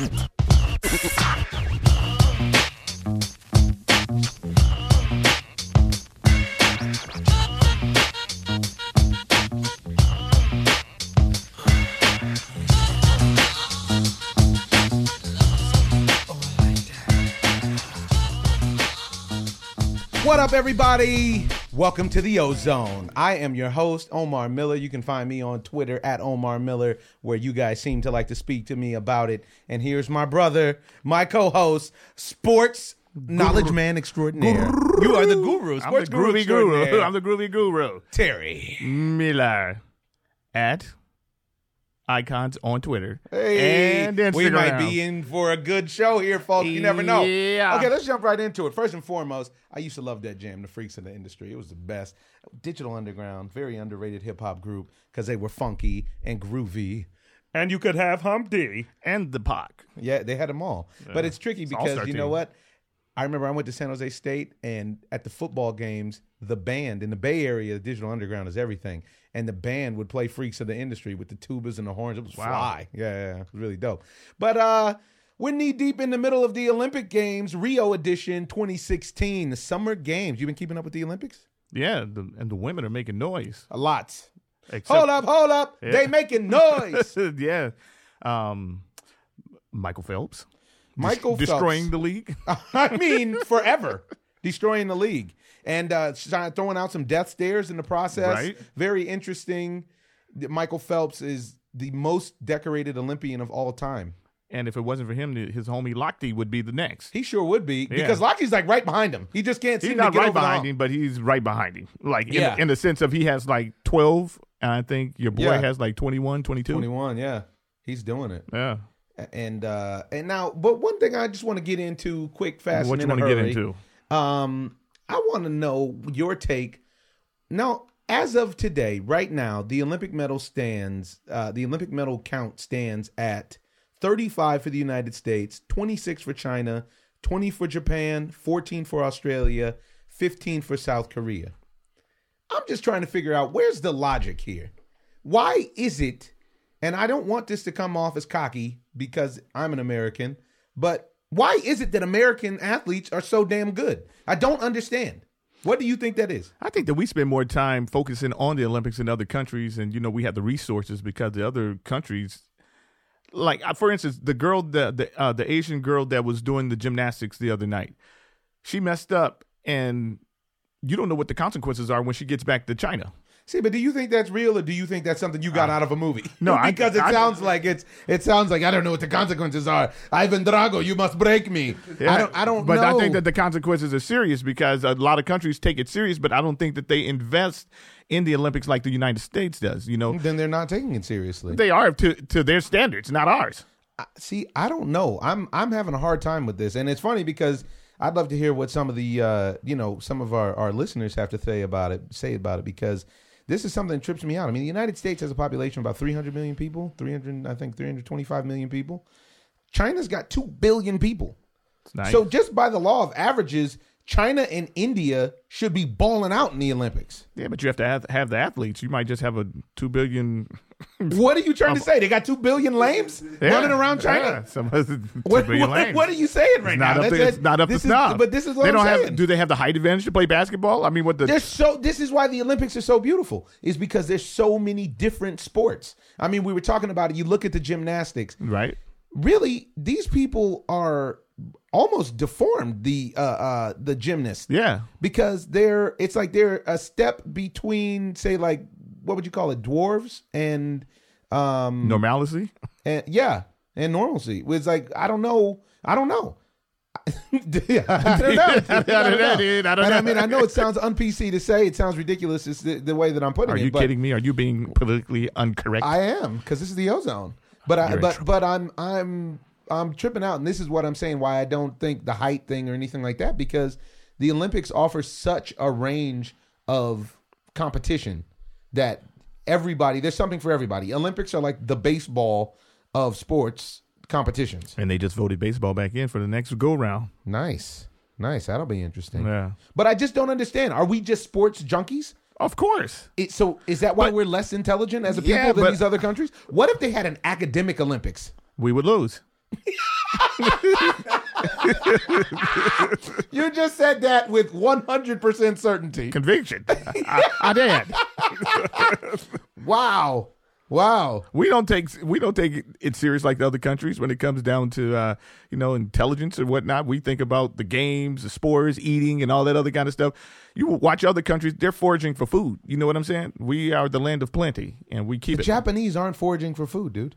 What up, everybody? Welcome to the Ozone. I am your host, Omar Miller. You can find me on Twitter at Omar Miller, where you guys seem to like to speak to me about it. And here's my brother, my co-host, sports knowledge man extraordinaire. You are the guru, I'm sports the groovy guru. I'm the groovy guru. Terry. Miller at icons on Twitter Hey, and Instagram. we might be in for a good show here, folks. You never know. Yeah. Okay, let's jump right into it. First and foremost, I used to love that jam, the Freaks in the Industry. It was the best. Digital Underground, very underrated hip hop group because they were funky and groovy. And you could have Humpty. and the Pac. Yeah, they had them all. But it's tricky It's because you know what? I remember I went to San Jose State, and at the football games, the band in the Bay Area, the Digital Underground is everything, and the band would play "Freaks of the Industry" with the tubas and the horns. It was Wow. fly, yeah, yeah, yeah. it was really dope. But uh, we're knee deep in the middle of the Olympic Games, Rio edition, 2016, the Summer Games. You've been keeping up with the Olympics? Yeah, the, and the women are making noise. A lot. Except, Hold up, hold up! Yeah. They making noise. yeah. Um, Michael Phelps. Michael Phelps. destroying the league. I mean, forever destroying the league and uh, throwing out some death stares in the process. Right. Very interesting. Michael Phelps is the most decorated Olympian of all time. and if it wasn't for him, his homie Lochte would be the next. He sure would be because Lochte's like right behind him. He just can't He's not to get right behind him, but he's right behind him. Like in, Yeah. in the sense of he has like 12, and I think your boy Yeah. has like 21, 22. 21, yeah. He's doing it. Yeah. And uh and now but one thing I just want to get into quick fast what and you want to get into? Um, I want to know your take. Now, as of today, right now, the Olympic medal stands. Uh, the Olympic medal count stands at 35 for the United States, 26 for China, 20 for Japan, 14 for Australia, 15 for South Korea. I'm just trying to figure out where's the logic here. Why is it? And I don't want this to come off as cocky because I'm an American, but why is it that American athletes are so damn good? I don't understand. What do you think that is? I think that we spend more time focusing on the Olympics in other countries, and you know we have the resources because the other countries, like uh, for instance, the girl, the the uh, the Asian girl that was doing the gymnastics the other night, she messed up, and you don't know what the consequences are when she gets back to China. See, but do you think that's real, or do you think that's something you got out of a movie? no, I- because it I- sounds like it's. It sounds like I don't know what the consequences are. Ivan Drago, you must break me. I don't. I don't But know. I think that the consequences are serious because a lot of countries take it serious, but I don't think that they invest in the Olympics like the United States does. You know, then they're not taking it seriously. they are to to their standards, not ours. see i don't know i'm i'm having a hard time with this and it's funny because i'd love to hear what some of the uh you know some of our our listeners have to say about it say about it because this is something that trips me out. I mean the united states has a population of about 300 million people 300 i think 325 million people. China's got 2 billion people. Nice. so just by the law of averages china and india should be balling out in the olympics yeah, but you have to have, have the athletes. You might just have a two billion what are you trying to um, say they got 2 billion lames running around china Yeah, two What, what, what are you saying right It's not now? up to, it's not up this to snuff. But this is what they I'm don't saying. have. Do they have the height advantage to play basketball? I mean, what the There's so this is why the Olympics are so beautiful is because there's so many different sports. I mean, we were talking about it. You look at the gymnastics. right? Really, these people are almost deformed. The uh, uh, the gymnast. Yeah, because they're it's like they're a step between, say, like what would you call it, dwarves and um normalcy. and yeah, and normalcy. It's like I don't know, I don't know. I don't know. I don't know. I And I mean, I know it sounds un PC to say. It sounds ridiculous. It's the, the way that I'm putting it. Are you kidding me? Are you being politically incorrect? I am because this is the ozone. But I, You're but but I'm I'm I'm tripping out, and this is what I'm saying. Why I don't think the height thing or anything like that because the Olympics offer such a range of competition that everybody there's something for everybody. Olympics are like the baseball of sports competitions. and they just voted baseball back in for the next go round. Nice, nice. That'll be interesting. Yeah, But I just don't understand. Are we just sports junkies? of course. It, so is that why But- we're less intelligent as a people Yeah, than but- these other countries? What if they had an academic Olympics? We would lose. You just said that with 100% certainty. Conviction. I, I did. Wow. Wow. We don't take we don't take it serious like the other countries when it comes down to uh, you know intelligence and whatnot. We think about the games, the sports, eating, and all that other kind of stuff. You watch other countries; they're foraging for food. You know what I'm saying? We are the land of plenty, and we keep The it. Japanese aren't foraging for food, dude.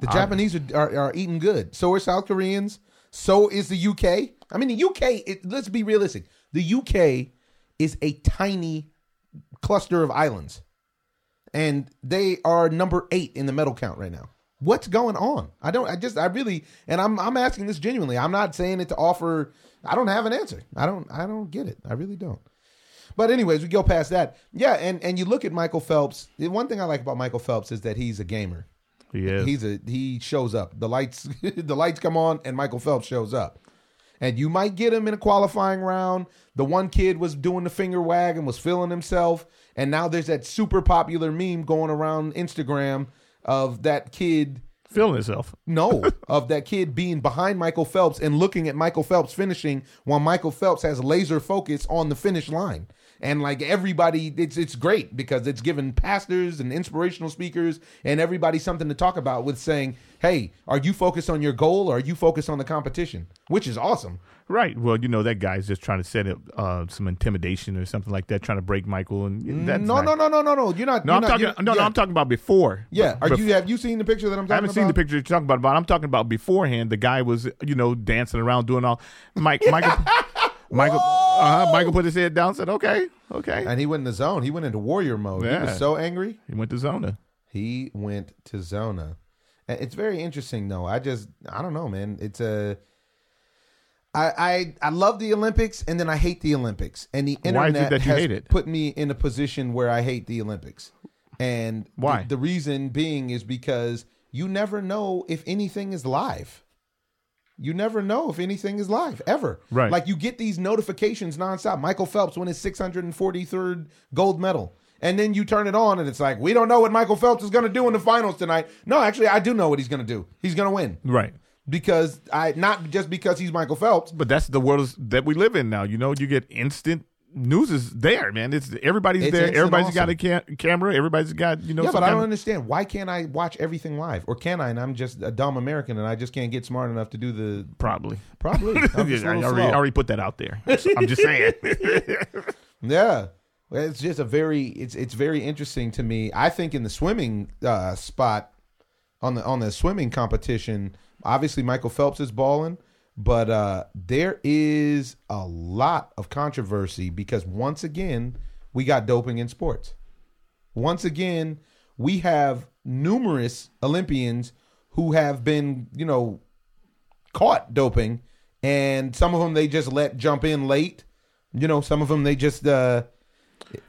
The Japanese are, are, are eating good. So are South Koreans. So is the UK. I mean, the UK, it, let's be realistic. The UK is a tiny cluster of islands, and they are number eight in the medal count right now. What's going on? I don't. I just. I really. And I'm. I'm asking this genuinely. I'm not saying it to offer. I don't have an answer. I don't. I don't get it. I really don't. But anyways, we go past that. Yeah, and and you look at Michael Phelps. The one thing I like about Michael Phelps is that he's a gamer. He is. He's a he shows up. The lights the lights come on and Michael Phelps shows up. And you might get him in a qualifying round. The one kid was doing the finger wag and was feeling himself. And now there's that super popular meme going around Instagram of that kid feeling himself. no, of that kid being behind Michael Phelps and looking at Michael Phelps finishing while Michael Phelps has laser focus on the finish line. And like everybody, it's it's great because it's given pastors and inspirational speakers and everybody something to talk about with saying, "Hey, are you focused on your goal or are you focused on the competition?" Which is awesome. Right. Well, you know that guy's just trying to set up uh, some intimidation or something like that, trying to break Michael. And that's no, not- no, no, no, no, no. You're not. No, you're I'm not, talking. No, no. I'm talking about before. Yeah. Are Bef- you have you seen the picture that I'm talking about? I haven't about? seen the picture you're talking about, but I'm talking about beforehand. The guy was, you know, dancing around, doing all. Mike, Michael, Michael, uh, Michael put his head down, said, "Okay, okay." And he went in the zone. He went into warrior mode. He was so angry. He went to Zona. He went to Zona. And It's very interesting though. I just I don't know, man. It's a I, I I love the Olympics and then I hate the Olympics. And the Why is it internet that you has hate it? put me in a position where I hate the Olympics. And Why? The, the reason being is because you never know if anything is live. You never know if anything is live ever. Right. Like you get these notifications nonstop. Michael Phelps won his 643rd gold medal. And then you turn it on and it's like, we don't know what Michael Phelps is going to do in the finals tonight. No, actually, I do know what he's going to do. He's going to win. Right. Because I, not just because he's Michael Phelps. But that's the world that we live in now. You know, you get instant news is there, man. It's everybody's It's there. Everybody's got a awesome. ca- camera. Everybody's got you know. Yeah, but I don't of- understand. Why can't I watch everything live? Or can I? And I'm just a dumb American and I just can't get smart enough to do the. Probably. Probably. I'm just a Yeah, I already, already put that out there. I'm just saying. Yeah. It's just a very it's it's very interesting to me. I think in the swimming uh, spot on the on the swimming competition, obviously Michael Phelps is balling, but uh, there is a lot of controversy because once again we got doping in sports. Once again, we have numerous Olympians who have been, you know, caught doping, and some of them they just let jump in late. You know, some of them they just uh,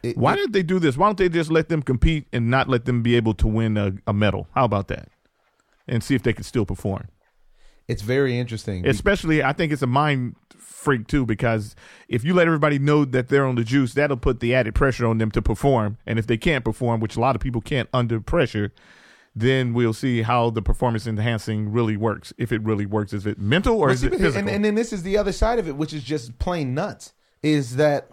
it- Why did they do this? Why don't they just let them compete and not let them be able to win a, a medal? How about that? And see if they could still perform. It's very interesting. Especially, I think it's a mind freak too because if you let everybody know that they're on the juice, that'll put the added pressure on them to perform. And if they can't perform, which a lot of people can't under pressure, then we'll see how the performance enhancing really works. If it really works, is it mental or is see, it physical? and, and then this is the other side of it, which is just plain nuts. Is that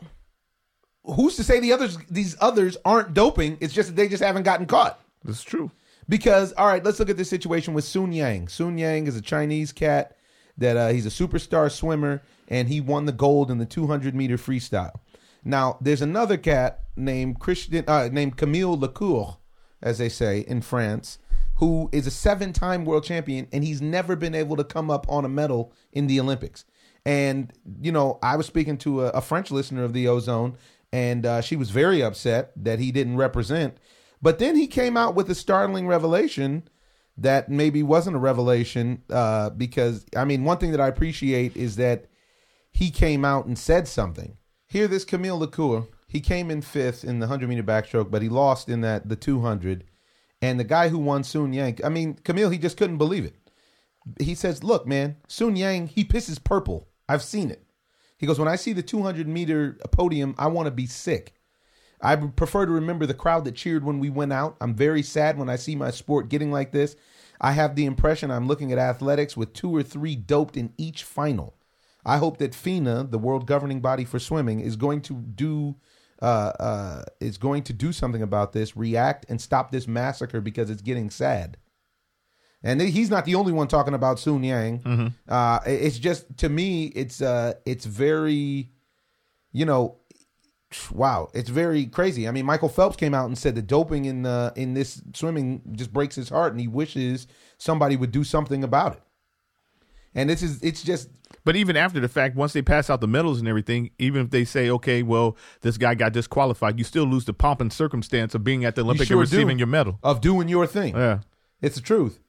who's to say the others these others aren't doping? It's just that they just haven't gotten caught. That's true. Because all right, let's look at this situation with Sun Yang. Sun Yang is a Chinese cat that uh, he's a superstar swimmer, and he won the gold in the 200 meter freestyle. Now, there's another cat named Christian, uh, named Camille Lacour, as they say in France, who is a seven-time world champion, and he's never been able to come up on a medal in the Olympics. And you know, I was speaking to a, a French listener of the Ozone, and uh, she was very upset that he didn't represent. But then he came out with a startling revelation that maybe wasn't a revelation uh, because I mean, one thing that I appreciate is that he came out and said something. Here, this Camille Lacour, he came in fifth in the 100 meter backstroke, but he lost in that the 200. And the guy who won Sun Yang, I mean, Camille, he just couldn't believe it. He says, "Look, man, Sun Yang, he pisses purple. I've seen it." He goes, "When I see the 200 meter podium, I want to be sick." I prefer to remember the crowd that cheered when we went out. I'm very sad when I see my sport getting like this. I have the impression I'm looking at athletics with two or three doped in each final. I hope that FINA, the world governing body for swimming, is going to do uh, uh, is going to do something about this, react, and stop this massacre because it's getting sad. And he's not the only one talking about Sun Yang. Uh, it's just to me, it's uh, it's very, you know, wow, it's very crazy. I mean, Michael Phelps came out and said the doping in the in this swimming just breaks his heart, and he wishes somebody would do something about it. And this is it's just But even after the fact, once they pass out the medals and everything, even if they say, okay, well, this guy got disqualified, you still lose the pomp and circumstance of being at the Olympic sure and receiving do. your medal. of doing your thing. Yeah. It's the truth.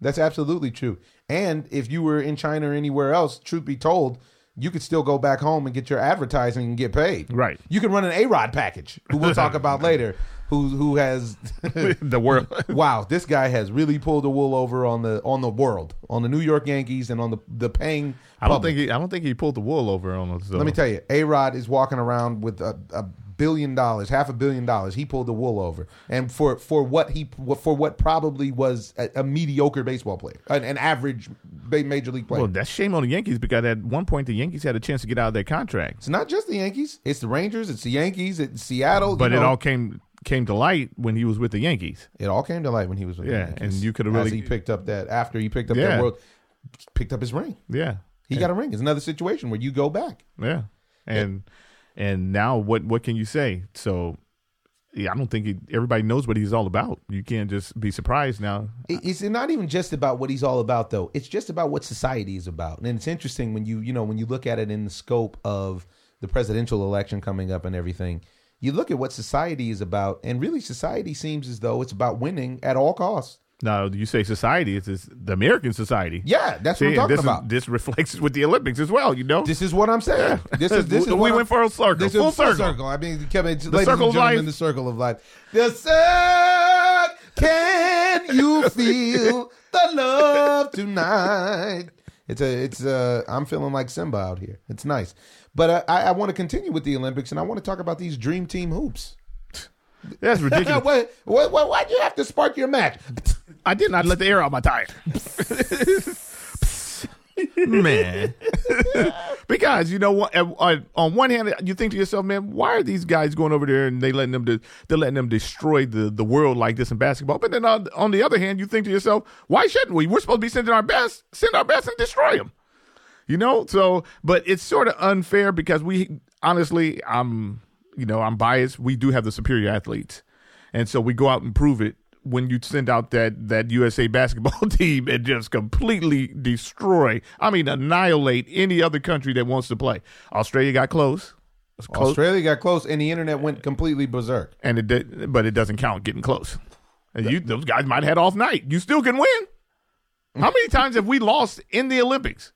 That's absolutely true. And if you were in China or anywhere else, truth be told, you could still go back home and get your advertising and get paid. Right. You can run an A Rod package, who we'll talk about later, who who has the world. wow, this guy has really pulled the wool over on the on the world, on the New York Yankees and on the the paying I don't public. think he, I don't think he pulled the wool over on us. Let me tell you, A Rod is walking around with a, a billion dollars, half a billion dollars. He pulled the wool over, and for for what he for what probably was a, a mediocre baseball player, an, an average major league player. Well, that's shame on the Yankees because at one point the Yankees had a chance to get out of their contract, it's not just the Yankees; it's the Rangers, it's the Yankees, it's Seattle. but you it know. all came came to light when he was with the Yankees. it all came to light when he was with the Yeah, Yankees. and you could have really- he picked up that after he picked up Yeah. that world, picked up his ring. Yeah, He got a ring. It's another situation where you go back. yeah, and and now what what can you say? So. Yeah, I don't think he, everybody knows what he's all about. You can't just be surprised now. It's not even just about what he's all about, though. It's just about what society is about, and it's interesting when you you know when you look at it in the scope of the presidential election coming up and everything. You look at what society is about, and really, society seems as though it's about winning at all costs. Now, you say society, it's, it's the American society. Yeah, that's See, what I'm talking this, about. Is, this reflects with the Olympics as well, you know? this is what I'm saying. This is this is we went I'm- full circle. This full is circle. circle. I mean, Kevin, ladies and circle of gentlemen, life. the circle of life. The circle. Can you feel the love tonight? It's a, it's a. I'm feeling like Simba out here. It's nice, but I, I want to continue with the Olympics, and I want to talk about these dream team hoops. That's ridiculous. what, what, what, why'd you have to spark your match? I did not let the air out my tire. man. because you know what? On on one hand, you think to yourself, man, why are these guys going over there and they letting them de- they're letting them destroy the, the world like this in basketball? But then on, on the other hand, you think to yourself, why shouldn't we? We're supposed to be sending our best, send our best and destroy them. You know, so but it's sort of unfair because we honestly, I'm you know, I'm biased. We do have the superior athletes, and so we go out and prove it when you send out that that USA basketball team and just completely destroy. I mean, annihilate any other country that wants to play. Australia got close. Close Australia got close, and the internet went completely berserk. and it did, but it doesn't count getting close. And you, those guys might have had off night. You still can win. How many times have we lost in the Olympics?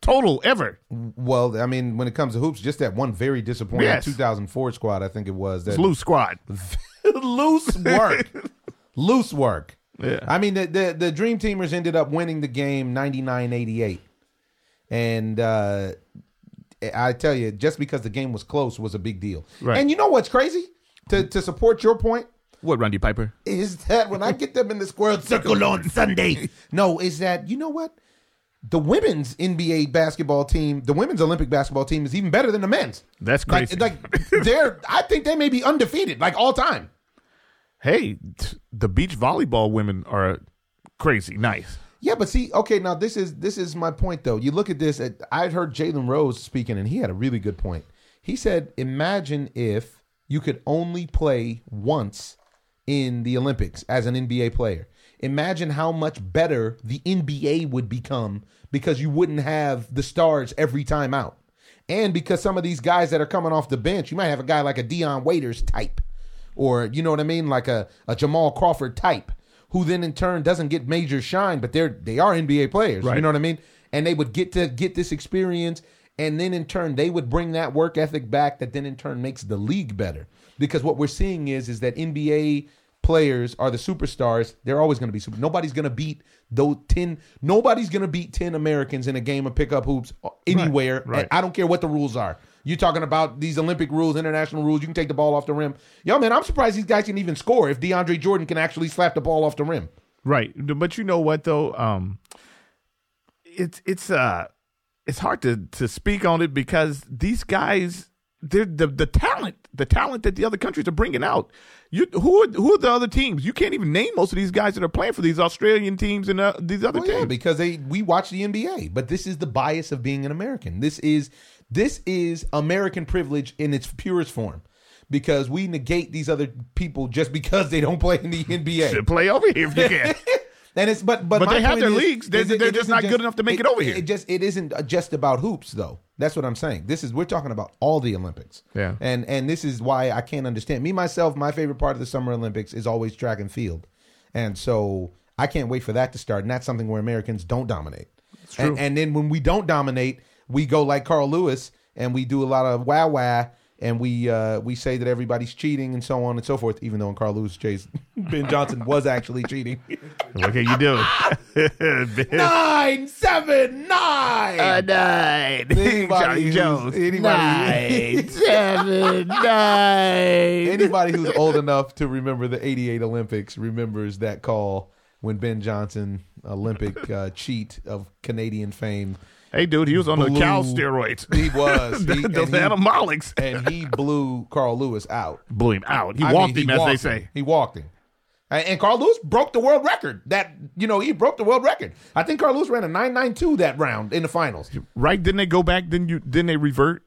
Total ever. Well, I mean, when it comes to hoops, just that one very disappointing Yes. 2004 squad, I think it was that It's loose squad. loose work. loose work. Yeah. I mean, the, the the Dream Teamers ended up winning the game 99-88. And uh, I tell you, just because the game was close was a big deal. Right. And you know what's crazy? To to support your point What, Roddy Piper? is that when I get them in the square circle on Sunday. No, is that you know what? The women's NBA basketball team, the women's Olympic basketball team is even better than the men's. That's Like, crazy. like they're I think they may be undefeated, like all time. Hey, t- the beach volleyball women are crazy nice. Yeah, but see, okay, now this is this is my point though. You look at this. At, I'd heard Jalen Rose speaking, and he had a really good point. He said, "Imagine if you could only play once in the Olympics as an NBA player. Imagine how much better the NBA would become because you wouldn't have the stars every time out, and because some of these guys that are coming off the bench, you might have a guy like a Dion Waiters type, or you know what I mean, like a, a Jamal Crawford type." who then in turn doesn't get major shine, but they're they are NBA players. You know what I mean? And they would get to get this experience, and then in turn they would bring that work ethic back. That then in turn makes the league better. Because what we're seeing is is that NBA players are the superstars. They're always going to be super. Nobody's going to beat those ten. Nobody's going to beat ten Americans in a game of pickup hoops anywhere. right. And I don't care what the rules are. You're talking about these Olympic rules, international rules. You can take the ball off the rim. Yo, man, I'm surprised these guys can even score if DeAndre Jordan can actually slap the ball off the rim. Right. But you know what though? Um it's it's uh it's hard to to speak on it because these guys they're the the talent the talent that the other countries are bringing out. You who are who are the other teams? You can't even name most of these guys that are playing for these Australian teams and uh, these other Well, yeah, teams. because they we watch the NBA, but this is the bias of being an American. This is this is American privilege in its purest form. Because we negate these other people just because they don't play in the NBA. Should play over here if you can. And it's but but But they have their is- leagues. They're- it- they're it just not good enough to make it over here. It just it isn't just about hoops though. That's what I'm saying. This is we're talking about all the Olympics. Yeah. And and this is why I can't understand. Me myself, my favorite part of the Summer Olympics is always track and field, and so I can't wait for that to start. And that's something where Americans don't dominate. true. And, and then when we don't dominate, we go like Carl Lewis and we do a lot of wow wow. And we uh, we say that everybody's cheating and so on and so forth, even though in Carl Lewis case, Ben Johnson was actually cheating. what can you do? nine, seven, nine. nine. Anybody Johnny who's- Jones. anybody- nine, seven, nine. Anybody who's old enough to remember the '88 Olympics remembers that call when Ben Johnson, Olympic uh, cheat of Canadian fame, Hey, dude, he was on the cow steroids. he was he, Those and, he, anabolics and he blew Carl Lewis out. blew him out. He I walked mean, him, as walked they him. say. He walked him. And Carl Lewis broke the world record. That you know, he broke the world record. I think Carl Lewis ran a nine nine two that round in the finals. Right? Didn't they go back? Didn't you? Didn't they revert?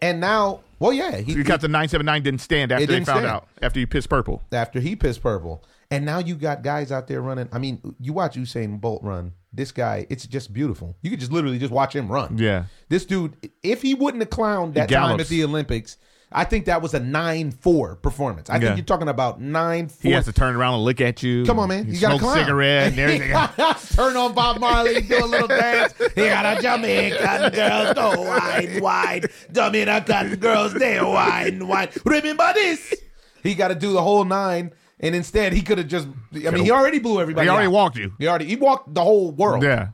And now, well, yeah, he, got the nine seven nine didn't stand after they found stand. out after he pissed purple. after he pissed purple. And now you got guys out there running. I mean, you watch Usain Bolt run. This guy, it's just beautiful. You could just literally just watch him run. Yeah. This dude, if he wouldn't have clowned that time at the Olympics, I think that was a nine four performance. I Yeah. think you're talking about nine four. He has to turn around and look at you. Come on, man. You got to smoke clown. a cigarette and everything. Turn on Bob Marley, do a little dance. He got a Jamaican girls, go wine, wine. Dominican girls, they wine, wine. Remember this? He got to do the whole nine, and instead he could have just. I mean, he already blew everybody. He already out. walked you. He already he walked the whole world. yeah.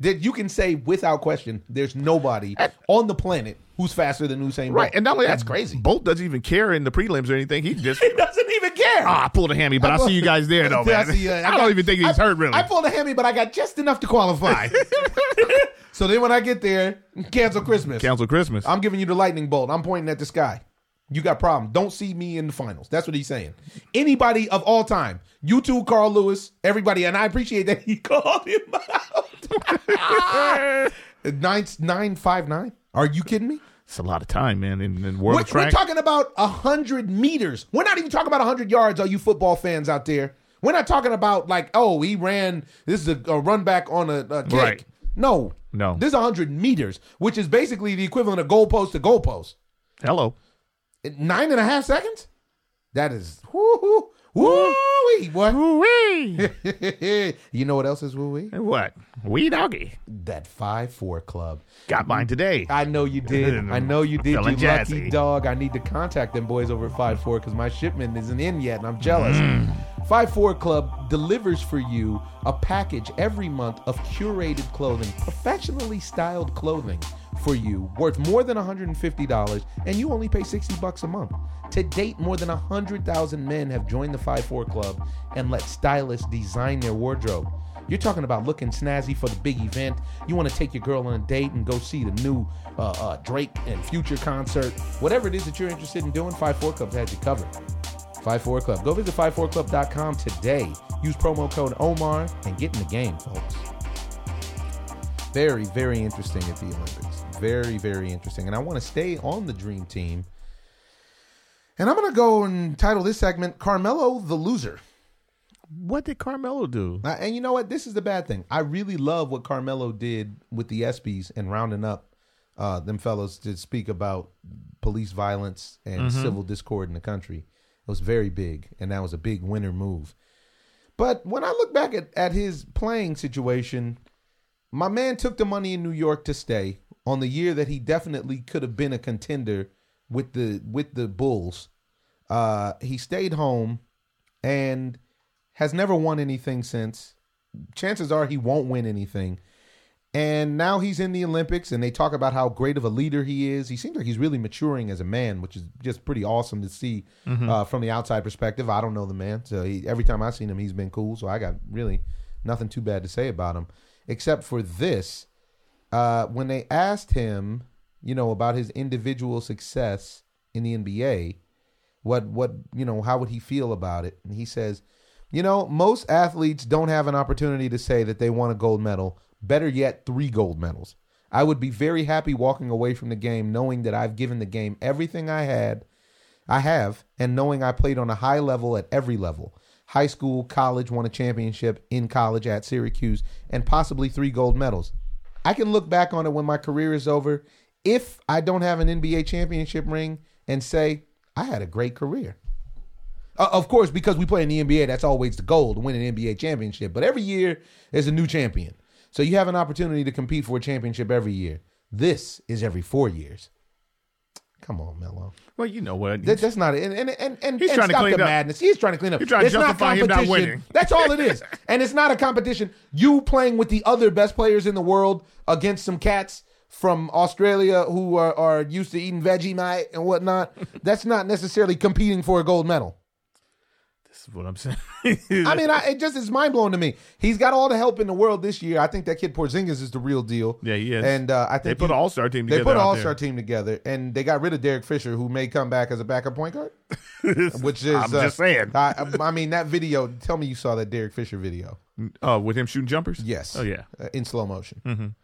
That you can say without question, there's nobody on the planet who's faster than Usain Bolt. Right. And not only that's that, crazy. Bolt doesn't even care in the prelims or anything. He just He doesn't even care. ah, I pulled a hammy, but I, see you guys there though, I man. see, uh, I, got- don't even think he's I- hurt really. I pulled a hammy, but I got just enough to qualify. so then when I get there, cancel Christmas. Cancel Christmas. I'm giving you the lightning bolt. I'm pointing at the sky. You got problem. Don't see me in the finals. That's what he's saying. Anybody of all time, you two, Carl Lewis, everybody, and I appreciate that he called him out. nine nine five nine. Are you kidding me? it's a lot of time, man. In, in world We're, track. we're talking about a hundred meters. We're not even talking about a hundred yards. Are you football fans out there, we're not talking about like, oh, he ran. This is a, a run back on a, a kick. Right. No, No. This is a hundred meters, which is basically the equivalent of goalpost to goalpost. Hello. Nine and a half seconds. That is woo woo wee. What? Wee. you know what else is woo wee? what? Wee doggy. That five four club. Got mine today. I know you did. I know you did. Feeling you lucky dog. I need to contact them boys over at Five Four because my shipment isn't in yet, and I'm jealous. Mm. Five Four Club delivers for you a package every month of curated clothing, professionally styled clothing for you, worth more than $150, and you only pay 60 bucks a month. To date, more than 100,000 men have joined the Five Four Club and let stylists design their wardrobe. You're talking about looking snazzy for the big event. You want to take your girl on a date and go see the new uh, uh, Drake and Future concert. Whatever it is that you're interested in doing, 54 Club has you covered. 54 Club. Go visit 54club.com today. Use promo code OMAR and get in the game, folks. Very, very interesting at the Olympics. Very, very interesting. And I want to stay on the Dream Team. And I'm going to go and title this segment Carmelo the Loser. What did Carmelo do? Uh, and you know what? This is the bad thing. I really love what Carmelo did with the ESPYS and rounding up uh, them fellows to speak about police violence and civil discord in the country. It was very big, and that was a big winner move. But when I look back at, at his playing situation, my man took the money in New York to stay on the year that he definitely could have been a contender with the with the Bulls. Uh, he stayed home and has never won anything since. Chances are he won't win anything. And now he's in the Olympics, and they talk about how great of a leader he is. He seems like he's really maturing as a man, which is just pretty awesome to see uh, from the outside perspective. I don't know the man, so he, every time I've seen him, he's been cool. So I got really nothing too bad to say about him, except for this. Uh, when they asked him, you know, about his individual success in the NBA, what what you know, how would he feel about it? And he says, you know, most athletes don't have an opportunity to say that they won a gold medal. Better yet, three gold medals. I would be very happy walking away from the game knowing that I've given the game everything I had, I have, and knowing I played on a high level at every level. High school, college, won a championship in college at Syracuse, and possibly three gold medals. I can look back on it when my career is over, if I don't have an NBA championship ring, and say, I had a great career. Uh, of course, because we play in the NBA, that's always the goal to win an NBA championship. But every year there's a new champion. So you have an opportunity to compete for a championship every year. This is every four years. Come on, Melo. Well, you know what? That, that's not it. And and and, and, He's and trying to stop clean the up. madness. He's trying to clean up. You're trying to it's not justify him not winning. That's all it is. and it's not a competition. You playing with the other best players in the world against some cats from Australia who are, are used to eating Vegemite and whatnot. That's not necessarily competing for a gold medal. What I'm saying. I mean, I, it just is mind blowing to me. He's got all the help in the world this year. I think that kid Porzingis is the real deal. Yeah, he is. And uh, I think they put he- an All Star team They put an All. Star team together, and they got rid of Derek Fisher, who may come back as a backup point guard. Which is, I'm uh, just saying. I, I mean, that video. Tell me you saw that Derek Fisher video. Uh, with him shooting jumpers. Yes. Oh yeah. uh, in slow motion.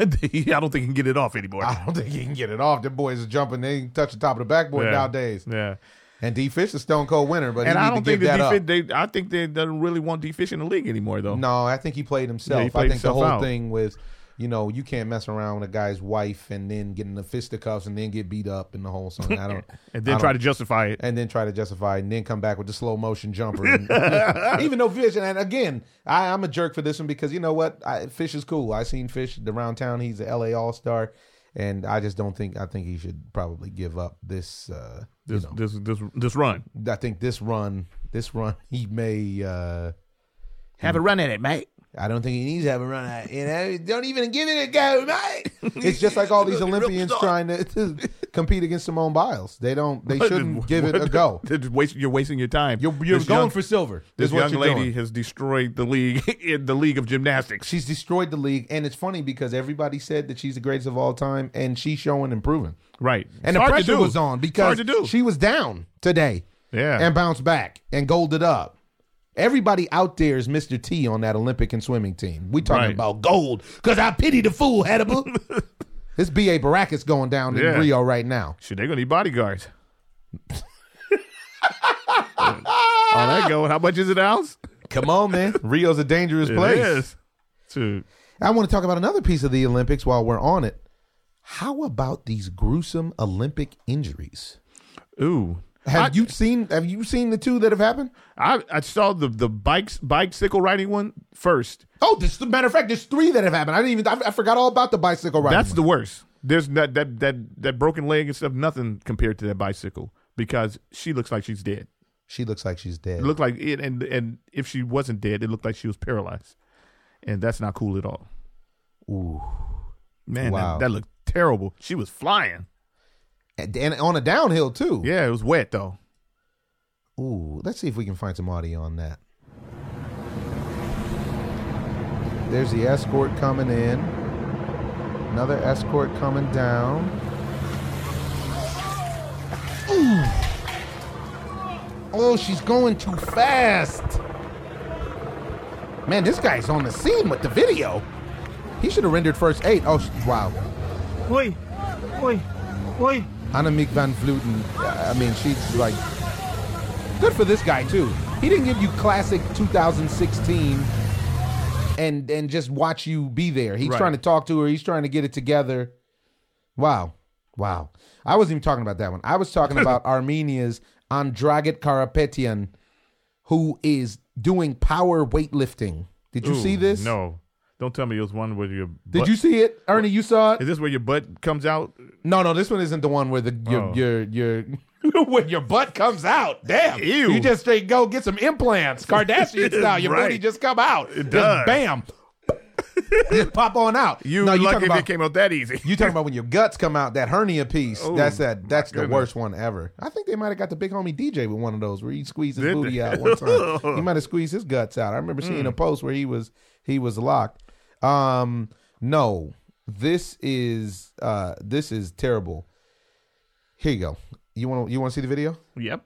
I don't think he can get it off anymore. I don't think he can get it off. The boys are jumping. They touch the top of the backboard Yeah. nowadays. Yeah. And D Fish is stone cold winner, but And I don't think that up. defense. They, I think they doesn't really want D Fish in the league anymore, though. No, I think he played himself. Yeah, he I played think the whole out. thing was, you know, you can't mess around with a guy's wife and then get in the fisticuffs and then get beat up and the whole song. I don't. and then try don't- to justify it. and then try to justify it and then come back with the slow motion jumper. And- even though Fish, and again, I, I'm a jerk for this one because you know what? I, Fish is cool. I seen Fish around town. He's a LA All Star. And I just don't think, I think he should probably give up this, uh, you This, know, this this this run. I think this run, this run, he may, uh, Have a run at it, mate. I don't think he needs to have a run at it. You know, don't even give it a go, mate. It's just like all these Olympians trying to, to compete against Simone Biles. They don't, they shouldn't give it a go. Waste- You're wasting your time. You're, you're going young- for silver. This is young you're lady doing. has destroyed the league in the league of gymnastics. She's destroyed the league, and it's funny because everybody said that she's the greatest of all time, and she's showing improving. right. And It's the pressure was on because hard to do. she was down today yeah. and bounced back and golded up. Everybody out there is Mr. T on that Olympic and swimming team. We talking Right. about gold because I pity the fool, Hannibal. this B.A. Baracus going down in Rio right now. Shit, they're gonna need bodyguards. oh, that go. How much is it ounce? Come on, man. Rio's a dangerous It place. is. Dude. I want to talk about another piece of the Olympics while we're on it. How about these gruesome Olympic injuries? Ooh. Have I- you seen? Have you seen the two that have happened? I, I saw the the bikes bicycle riding one first. Oh, this, matter of fact, there's three that have happened. I didn't even. I, I forgot all about the bicycle riding. That's the worst. There's that that that that broken leg and stuff. Nothing compared to that bicycle because she looks like she's dead. She looks like she's dead. It looked like it, and and if she wasn't dead, it looked like she was paralyzed, and that's not cool at all. Ooh. Man, Wow. that, that looked terrible. She was flying. And, and on a downhill too. Yeah, it was wet though. Ooh. Let's see if we can find some audio on that. There's the escort coming in. Another escort coming down. Ooh. Oh, she's going too fast. Man, this guy's on the scene with the video. He should have rendered first aid. Oh, wow. Oi, oi, oi. Annemiek van Vleuten, I mean, she's like good for this guy too. He didn't give you classic 2016 and and just watch you be there. He's Right. trying to talk to her. He's trying to get it together. Wow, wow. I wasn't even talking about that one. I was talking about Armenia's Andranik Karapetyan, who is doing power weightlifting. Did you Ooh, see this? No, don't tell me it was one where your. Did you see it, Ernie? You saw it? Is this where your butt comes out? No, no, this one isn't the one where the your Oh. your your when your butt comes out. Damn, Ew. you just straight go get some implants, Kardashian style. Your Right. booty just come out. It Just does. bam. just pop on out. You no, lucky talking if about it came out that easy. you talking about when your guts come out, that hernia piece. Oh, that's that. That's the goodness. worst one ever. I think they might have got the big homie DJ with one of those where he squeezed his Did booty they? out one time. he might have squeezed his guts out. I remember seeing Hmm. a post where he was he was locked. Um, no, this is uh this is terrible. Here you go. You want you want to see the video? yep.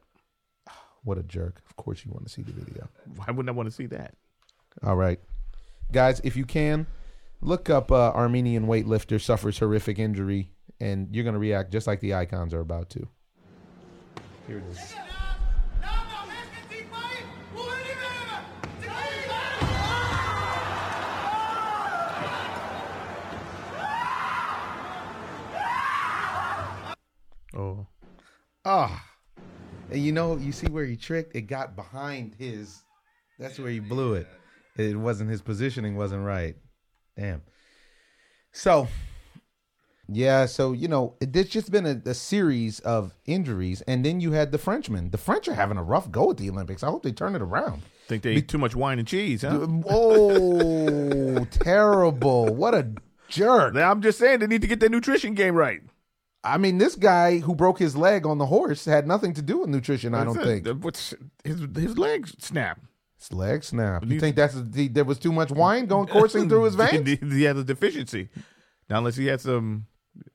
What a jerk! Of course you want to see the video. Why wouldn't I want to see that? All right, guys, if you can, look up uh, Armenian weightlifter suffers horrific injury, and you're gonna react just like the icons are about to. Here it is. Oh. Ah, and you know, you see where he tricked? It got behind his. That's where he blew it. It wasn't his positioning wasn't right. Damn. So, yeah, so you know, it, it's just been a, a series of injuries, and then you had the Frenchmen. The French are having a rough go at the Olympics. I hope they turn it around. Think they eat too much wine and cheese, huh? Oh, terrible! What a jerk! I'm just saying they need to get their nutrition game right. I mean, this guy who broke his leg on the horse had nothing to do with nutrition. I don't think. What's his his legs snap? His leg snapped. You think that's the, there was too much wine going coursing through his veins? he, he had a deficiency. Now, unless he had some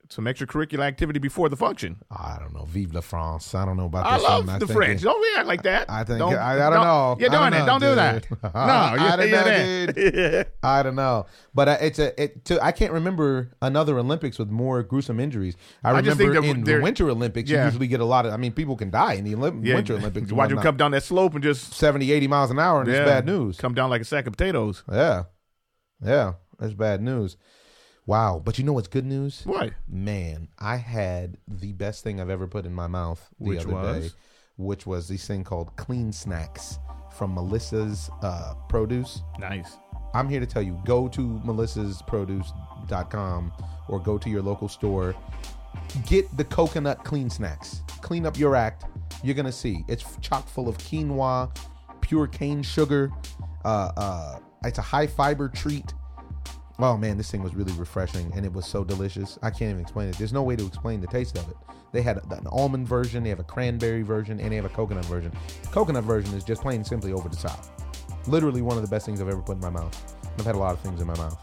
some extracurricular activity before the function. I don't know. Vive la France. I don't know about I this. love one. the French. it- Don't react like that. I think I, I don't know. You're doing it. Don't do that. No, I you're, don't know, that. I don't know, but uh, it's a. It, to, I can't remember another Olympics with more gruesome injuries. I I remember in the Winter Olympics, you usually get a lot of. I mean, people can die in the Olymp- Yeah, Winter Olympics. him whatnot. come down that slope and just 70, 80 miles an hour, and yeah, it's bad news. Come down like a sack of potatoes. Yeah, yeah, that's bad news. Wow, but you know what's good news? What? Man, I had the best thing I've ever put in my mouth the Which other day, was? which was this thing called Clean Snacks from Melissa's uh, Produce. Nice. I'm here to tell you go to melissasproduce.com or go to your local store. Get the coconut clean snacks. Clean up your act. You're going to see. It's chock full of quinoa, pure cane sugar. Uh, uh, it's a high fiber treat. Oh man, this thing was really refreshing and it was so delicious. I can't even explain it. There's no way to explain the taste of it. They had an almond version, they have a cranberry version, and they have a coconut version. Coconut version is just plain simply over the top. Literally one of the best things I've ever put in my mouth. I've had a lot of things in my mouth,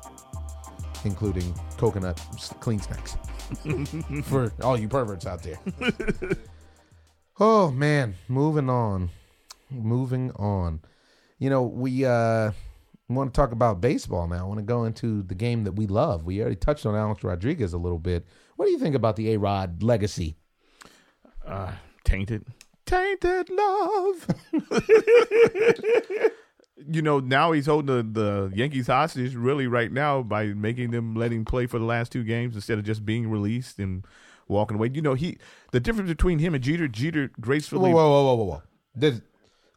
including coconut clean snacks. For all you perverts out there. oh man, moving on. Moving on. You know, we uh want to talk about baseball now. I want to go into the game that we love. We already touched on Alex Rodriguez a little bit. What do you think about the A Rod legacy? Uh, tainted. Tainted love. you know, now he's holding the, the Yankees hostage really right now by making them let him play for the last two games instead of just being released and walking away. You know, he the difference between him and Jeter, Jeter gracefully whoa, whoa, whoa, whoa, whoa. There's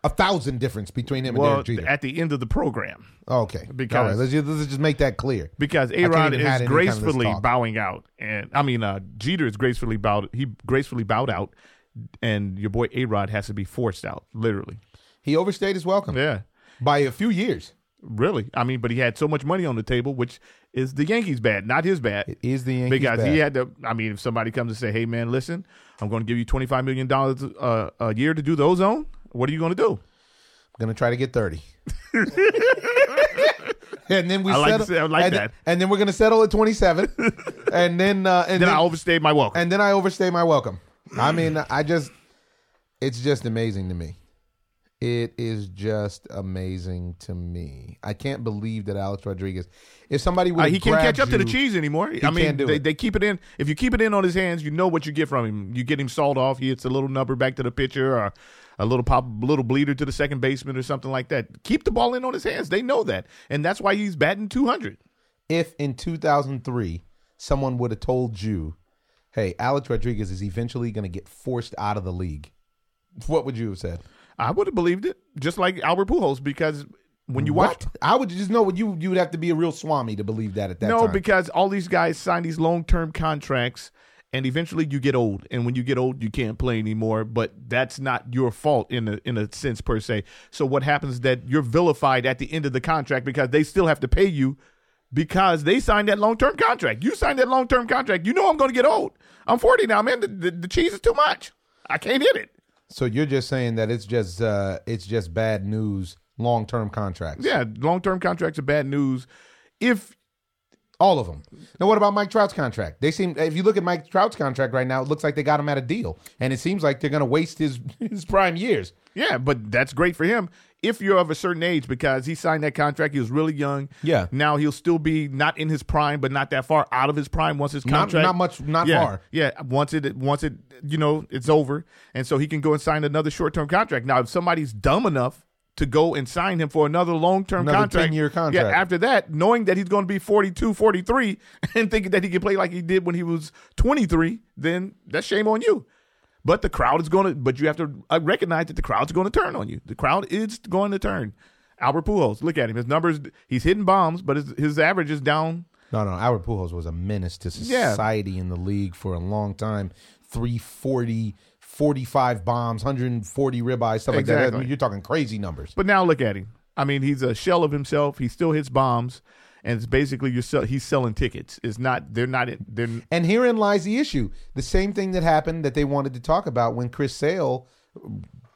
a thousand difference between him and Derek Jeter. at the end of the program. okay, because- all right. Let's just, let's just make that clear. because A Rod is any kind of gracefully bowing out, and I mean uh, Jeter is gracefully bowed. He gracefully bowed out, and your boy A Rod has to be forced out, literally. He overstayed his welcome Yeah, by a few years. really. I mean, but he had so much money on the table, which is the Yankees' bad, not his bad. It is the Yankees bad. because bad. he had to. I mean, if somebody comes and say, "Hey, man, listen, I'm going to give you 25 million dollars uh, a year to do the ozone," what are you going to do? I'm gonna try to get thirty. and then we I like settle, I like and, that. and then we're gonna settle at twenty seven, and then uh, and Then then, I overstayed my welcome. and then I overstay my welcome. I mean, I just it's just amazing to me. It is just amazing to me. I can't believe that Alex Rodriguez. If somebody would, Uh, he can't catch up to the cheese anymore. I mean, they, they keep it in. If you keep it in on his hands, you know what you get from him. You get him sawed off. He hits a little number back to the pitcher, or a little pop, little bleeder to the second baseman, or something like that. Keep the ball in on his hands. They know that, and that's why he's batting two hundred. If in 2003 someone would have told you, "Hey, Alex Rodriguez is eventually going to get forced out of the league," what would you have said? I would have believed it, just like Albert Pujols, because when you watch. What? I would just know you you would have to be a real swami to believe that at that no, time. because all these guys sign these long term contracts, and eventually you get old, and when you get old, you can't play anymore. But that's not your fault in a in a sense per se. So what happens is that you're vilified at the end of the contract because they still have to pay you because they signed that long term contract. You signed that long term contract. You know I'm going to get old. I'm 40 now, man. The, the, the cheese is too much. I can't hit it. So you're just saying that it's just uh, it's just bad news. Long term contracts. Yeah, long term contracts are bad news. If All of them. Now, what about Mike Trout's contract? They seem, if you look at Mike Trout's contract right now, it looks like they got him at a deal, and it seems like they're going to waste his his prime years. yeah, but that's great for him if you're of a certain age because he signed that contract. He was really young. Yeah. Now he'll still be not in his prime, but not that far out of his prime once his Not- contract. not much- not yeah, far. Yeah. Once it once it you know it's over, and so he can go and sign another short term contract. Now, if somebody's dumb enough to go and sign him for another long term Another contract, 10-year contract. Yeah. After that, knowing that he's going to be 42, 43, and thinking that he can play like he did when he was twenty three, then that's shame on you. But the crowd is going to, but you have to uh, recognize that the crowd's going to turn on you. The crowd is going to turn. Albert Pujols, look at him. His numbers, he's hitting bombs, but his, his average is down. No, no. Albert Pujols was a menace to Yeah. society in the league for a long time. 340, 45 bombs, 140 ribeyes, stuff like that. I mean, you're talking crazy numbers. But now look at him. I mean, he's a shell of himself. He still hits bombs, and it's basically you're sell, he's selling tickets. It's not. They're not. They're And herein lies the issue. The same thing that happened that they wanted to talk about when Chris Sale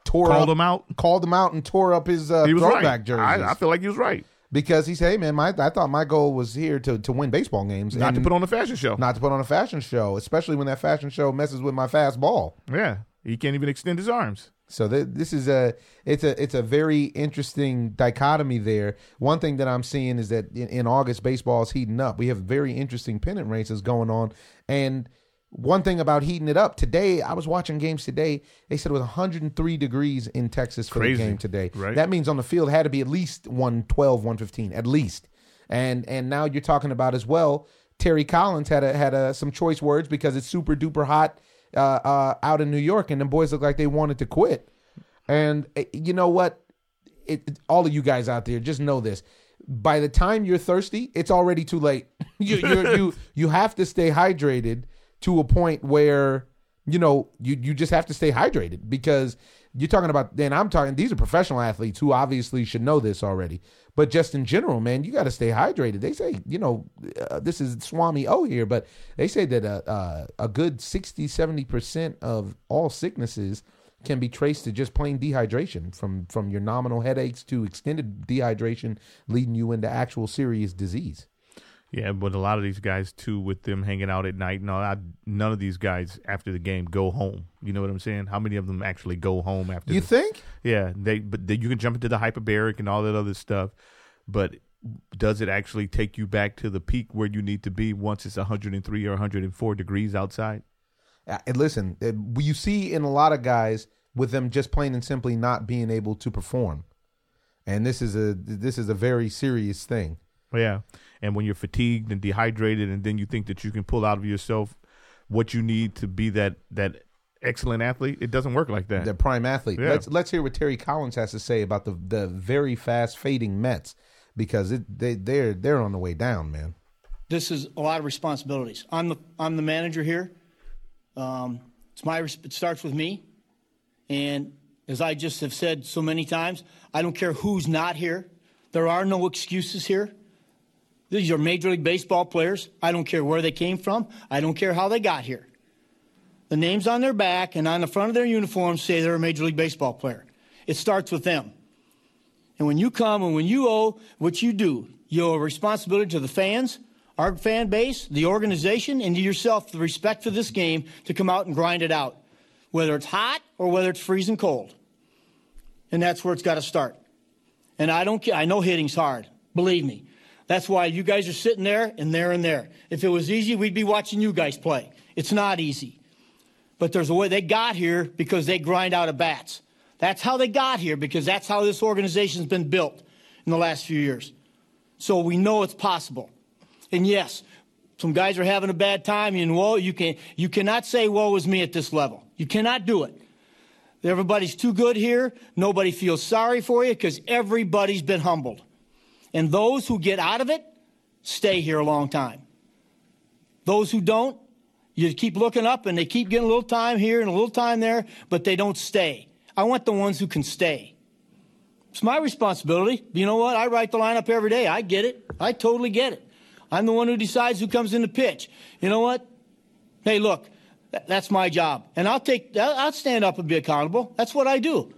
tore Called up, him out? called him out, and tore up his uh, he was throwback right. jerseys I, I feel like he was right. because he said, "Hey man, my I thought my goal was here to to win baseball games, Not to put on a fashion show. not to put on a fashion show, especially when that fashion show messes with my fast ball." yeah, he can't even extend his arms. So th- this is a it's a it's a very interesting dichotomy there. One thing that I'm seeing is that in, in August baseball is heating up. We have very interesting pennant races going on, and one thing about heating it up today, I was watching games today. They said it was 103 degrees in Texas for Crazy, the game today. right? That means on the field had to be at least 112, 115, at least. And and now you're talking about as well. Terry Collins had a, had a, some choice words because it's super duper hot uh, uh, out in New York, and the boys look like they wanted to quit. And uh, you know what? It, it- all of you guys out there, just know this: by the time you're thirsty, it's already too late. you you you you have to stay hydrated to a point where you know you you just have to stay hydrated because you're talking about. then I'm talking; these are professional athletes who obviously should know this already. But just in general, man, you got to stay hydrated. They say, you know, uh, this is Swami O here, but they say that uh, uh, a good 60, 70% of all sicknesses can be traced to just plain dehydration from from your nominal headaches to extended dehydration leading you into actual serious disease. Yeah, but a lot of these guys too, with them hanging out at night, no, I, none of these guys after the game go home. You know what I'm saying? How many of them actually go home after? You the, think? Yeah, they but they, you can jump into the hyperbaric and all that other stuff, but does it actually take you back to the peak where you need to be once it's 103 or 104 degrees outside? Uh, and listen, uh, you see in a lot of guys with them just plain and simply not being able to perform, and this is a this is a very serious thing. Yeah, and when you're fatigued and dehydrated, and then you think that you can pull out of yourself what you need to be that that excellent athlete, it doesn't work like that. the prime athlete. Yeah. Let's let's hear what Terry Collins has to say about the the very fast fading Mets because it they they're they're on the way down, man. this is a lot of responsibilities. I'm the I'm the manager here. Um, it's my res- it starts with me, and as I just have said so many times, I don't care who's not here. There are no excuses here. These are Major League Baseball players. I don't care where they came from. I don't care how they got here. The names on their back and on the front of their uniforms say they're a Major League Baseball player. It starts with them. And when you come and when you owe what you do, you owe a responsibility to the fans, our fan base, the organization, and to yourself the respect for this game to come out and grind it out, whether it's hot or whether it's freezing cold. And that's where it's got to start. And I don't. I know hitting's hard. Believe me. That's why you guys are sitting there and there and there. If it was easy, we'd be watching you guys play. It's not easy. But there's a way they got here because they grind out at bats. That's how they got here because that's how this organization's been built in the last few years. So we know it's possible. And yes, some guys are having a bad time, and whoa, you can you cannot say woe is me at this level. You cannot do it. Everybody's too good here. Nobody feels sorry for you because everybody's been humbled. And those who get out of it stay here a long time. Those who don't, you keep looking up and they keep getting a little time here and a little time there, but they don't stay. I want the ones who can stay. It's my responsibility. You know what? I write the lineup every day. I get it. I totally get it. I'm the one who decides who comes in the pitch. You know what? Hey, look, that's my job, and I'll take. I'll stand up and be accountable. That's what I do.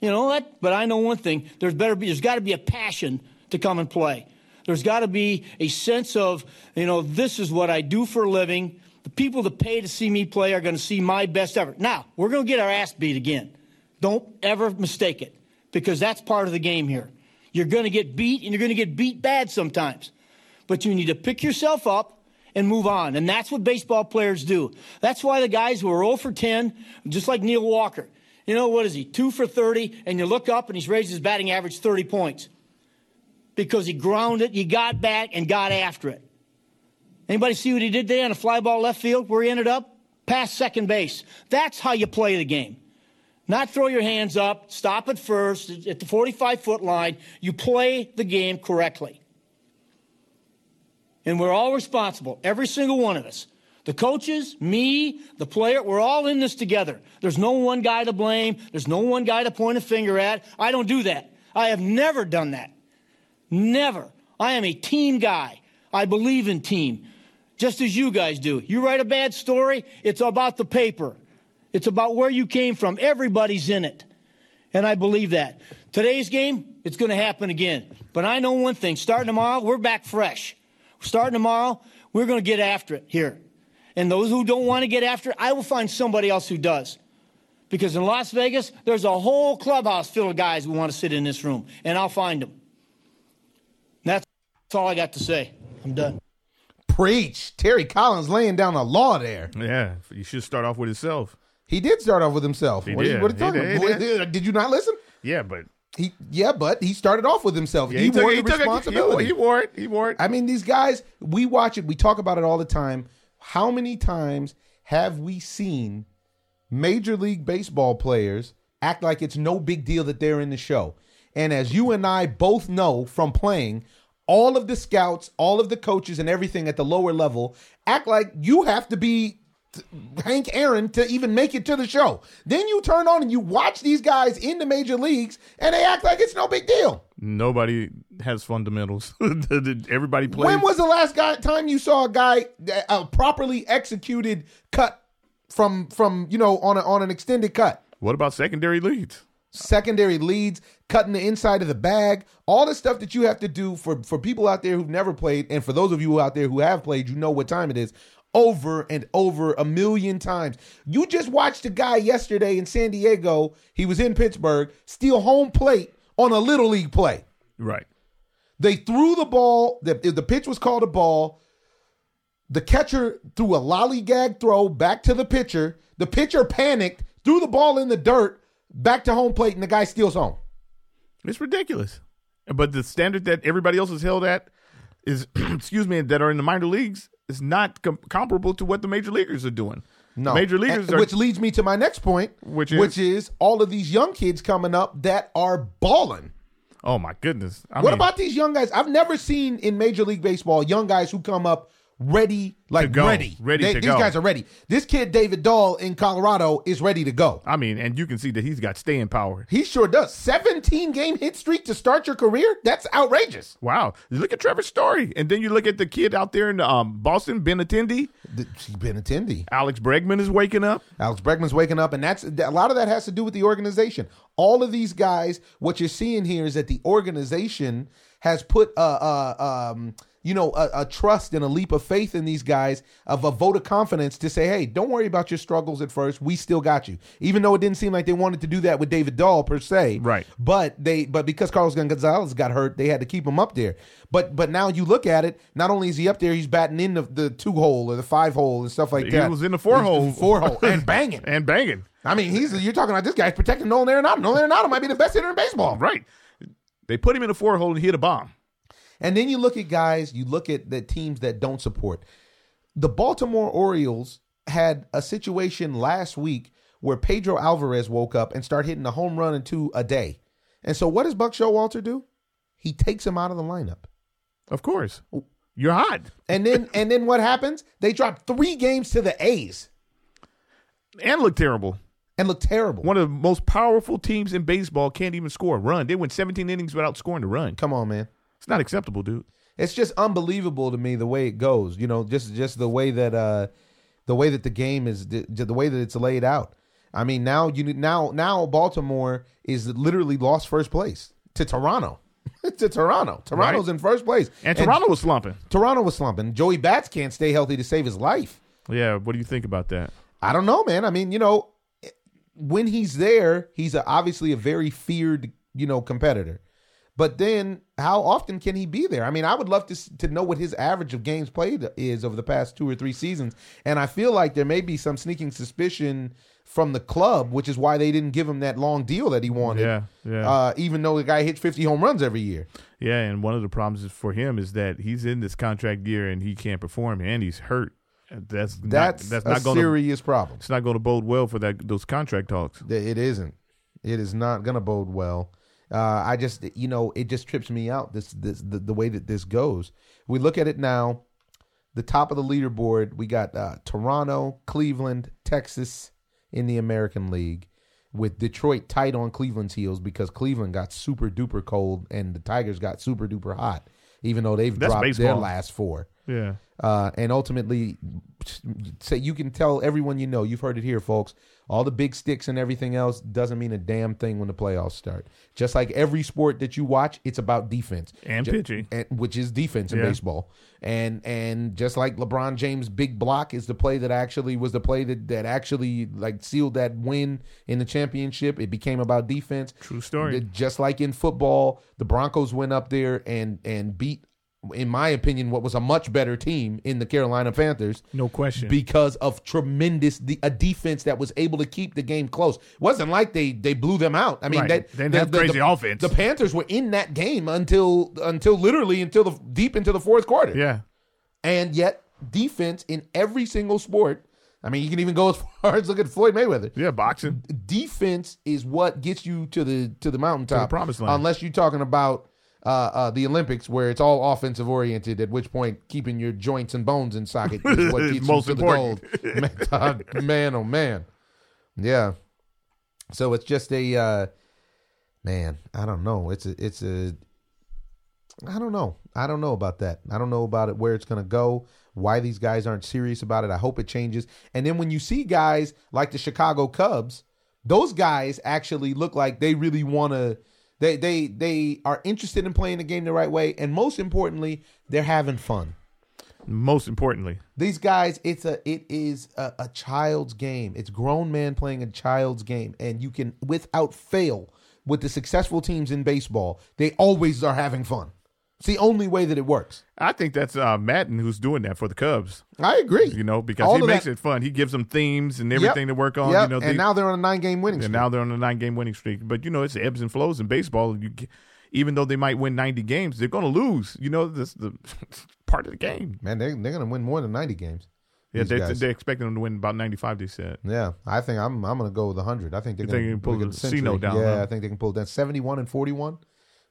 You know what? But I know one thing: there's better be. There's got to be a passion to come and play. There's got to be a sense of, you know, this is what I do for a living. The people that pay to see me play are going to see my best effort. Now we're going to get our ass beat again. Don't ever mistake it, because that's part of the game here. You're going to get beat, and you're going to get beat bad sometimes. But you need to pick yourself up and move on. And that's what baseball players do. That's why the guys who are 0 for 10, just like Neil Walker, you know, what is he? 2 for 30, and you look up and he's raised his batting average 30 points. Because he grounded, he got back and got after it. Anybody see what he did there on a fly ball left field where he ended up? Past second base. That's how you play the game. Not throw your hands up, stop at first, at the 45 foot line. You play the game correctly. And we're all responsible, every single one of us. The coaches, me, the player, we're all in this together. There's no one guy to blame. There's no one guy to point a finger at. I don't do that. I have never done that. Never. I am a team guy. I believe in team, just as you guys do. You write a bad story, it's about the paper, it's about where you came from. Everybody's in it. And I believe that. Today's game, it's going to happen again. But I know one thing starting tomorrow, we're back fresh. Starting tomorrow, we're going to get after it here. And those who don't want to get after it, I will find somebody else who does. Because in Las Vegas, there's a whole clubhouse full of guys who want to sit in this room, and I'll find them. That's all I got to say. I'm done. Preach. Terry Collins laying down a law there. Yeah, you should start off with himself. He did start off with himself. He what, Are you, did. what are you He talking did. about? He Did. did you not listen? Yeah, but He yeah, but he started off with himself. yeah, he, took wore it- the he took it- he wore- responsibility. He wore it. He wore it. I mean, these guys, we watch it, we talk about it all the time. How many times have we seen Major League Baseball players act like it's no big deal that they're in the show? And as you and I both know from playing, all of the scouts, all of the coaches, and everything at the lower level act like you have to be Hank Aaron to even make it to the show. Then you turn on and you watch these guys in the major leagues and they act like it's no big deal. Nobody has fundamentals. Everybody plays. When was the last guy, time you saw a guy a properly executed cut from from you know on a, on an extended cut? what about secondary leads? Secondary leads, cutting the inside of the bag, all the stuff that you have to do for for people out there who've never played, and for those of you out there who have played, you know what time it is. Over and over a million times. You just watched a guy yesterday in San Diego. He was in Pittsburgh, steal home plate on a little league play. Right. They threw the ball. The, the pitch was called a ball. The catcher threw a lollygag throw back to the pitcher. The pitcher panicked, threw the ball in the dirt, back to home plate, and the guy steals home. It's ridiculous. But the standard that everybody else is held at is, excuse me, that are in the minor leagues is not com- comparable to what the major leaguers are doing. No, major leaguers And- are. which leads me to my next point, Which is? which is all of these young kids coming up that are balling. oh my goodness! I What mean, about these young guys? I've never seen in Major League Baseball young guys who come up ready, like go. ready. Ready They- to these go. guys are ready. This kid David Dahl in Colorado is ready to go. I mean, and you can see that he's got staying power. He sure does. 17 game hit streak to start your career? That's outrageous. Wow! You look at Trevor Story, and then you look at the kid out there in um, Boston, Benintendi. He's Benintendi. Alex Bregman is waking up. Alex Bregman's waking up, and that's a lot of that has to do with the organization. All of these guys, what you're seeing here is that the organization has put a, a um, you know, a, a trust and a leap of faith in these guys, of a vote of confidence to say, hey, don't worry about your struggles at first. We still got you. Even though it didn't seem like they wanted to do that with David Dahl per se, Right. But they, but because Carlos Gonzalez got hurt, they had to keep him up there. But but now you look at it, not only is he up there, he's batting in the, the two hole or the five hole and stuff like He that. He was in the four He's- hole. four hole, and banging. and banging. I mean, he's you're talking about this guy's protecting Nolan Arenado. Nolan Arenado might be the best hitter in baseball. Right. They put him in a four hole and he hit a bomb. And then you look at guys, you look at the teams that don't support. The Baltimore Orioles had a situation last week where Pedro Alvarez woke up and started hitting a home run and two a day. And so what does Buck Showalter do? He takes him out of the lineup. Of course. You're hot. And then and then what happens? They drop three games to the A's And look terrible. and look terrible. One of the most powerful teams in baseball can't even score a run. They went 17 innings without scoring a run. Come on, man. It's not acceptable, dude. It's just unbelievable to me the way it goes. You know, just just the way that uh the way that the game is the, the way that it's laid out. I mean, now you now now Baltimore is literally lost first place to Toronto. to Toronto. Toronto's Right. in first place. And Toronto was slumping. Toronto was slumping. Joey Bats can't stay healthy to save his life. Yeah. What do you think about that? I don't know, man. I mean, you know, when he's there, he's a, obviously a very feared, you know, competitor. But then, how often can he be there? I mean, I would love to to know what his average of games played is over the past two or three seasons, and I feel like there may be some sneaking suspicion from the club, which is why they didn't give him that long deal that he wanted. Yeah, yeah. Uh, even though the guy hits fifty home runs every year. Yeah, and one of the problems for him is that he's in this contract year and he can't perform and he's hurt. That's That's, not, that's a not going serious problem. it's not going to bode well for that those contract talks. It isn't. It is not going to bode well. Uh, I just, you know, it just trips me out. This, this, the, the way that this goes. We look at it now. The top of the leaderboard, we got uh, Toronto, Cleveland, Texas in the American League, with Detroit tight on Cleveland's heels because Cleveland got super duper cold and the Tigers got super duper hot, even though they've That's dropped their last four. Yeah. Uh, and ultimately, say you can tell everyone you know. You've heard it here, folks. All the big sticks and everything else doesn't mean a damn thing when the playoffs start. Just like every sport that you watch, it's about defense And Ju- pitching. and, which is defense in Yeah. baseball. And and just like LeBron James' big block is the play that actually was the play that that actually like sealed that win in the championship. It became about defense. True story. Just like in football, the Broncos went up there and and beat. In my opinion, what was a much better team in the Carolina Panthers, No question. because of tremendous the a defense that was able to keep the game close. It wasn't like they they blew them out. I mean, Right. that, They didn't have crazy offense. The Panthers were in that game until until literally until the deep into the fourth quarter. yeah. And yet, defense in every single sport. I mean, you can even go as far as look at Floyd Mayweather. Yeah, boxing. Defense is what gets you to the to the mountaintop, the promised land. Unless you're talking about uh, uh, the Olympics, where it's all offensive oriented. At which point, keeping your joints and bones in socket is what gets most you to important. the gold. man, man, oh man, yeah. So it's just a uh, man. I don't know. It's a it's a I don't know. I don't know about that. I don't know about it where it's going to go. Why these guys aren't serious about it. I hope it changes. And then when you see guys like the Chicago Cubs, those guys actually look like they really want to. They they they are interested in playing the game the right way, and most importantly, they're having fun. Most importantly. These guys, it's a it is a, a child's game. It's grown man playing a child's game, and you can without fail with the successful teams in baseball, they always are having fun. It's the only way that it works. I think that's uh, Maddon who's doing that for the Cubs. I agree. You know, because All he makes that- it fun. He gives them themes and Yep. everything to work on. Yep. You know, and they- now they're on a nine game winning and streak. now they're on a nine game winning streak. But you know, it's ebbs and flows in baseball. You, even though they might win ninety games, they're going to lose. You know, this the part of the game. Man, they, they're going to win more than ninety games. Yeah, they, they're expecting them to win about ninety five. They said. Yeah, I think I'm I'm going to go with hundred. I think they're going to can pull the C-note down, Yeah, huh? I think they can pull down. Seventy one and forty one.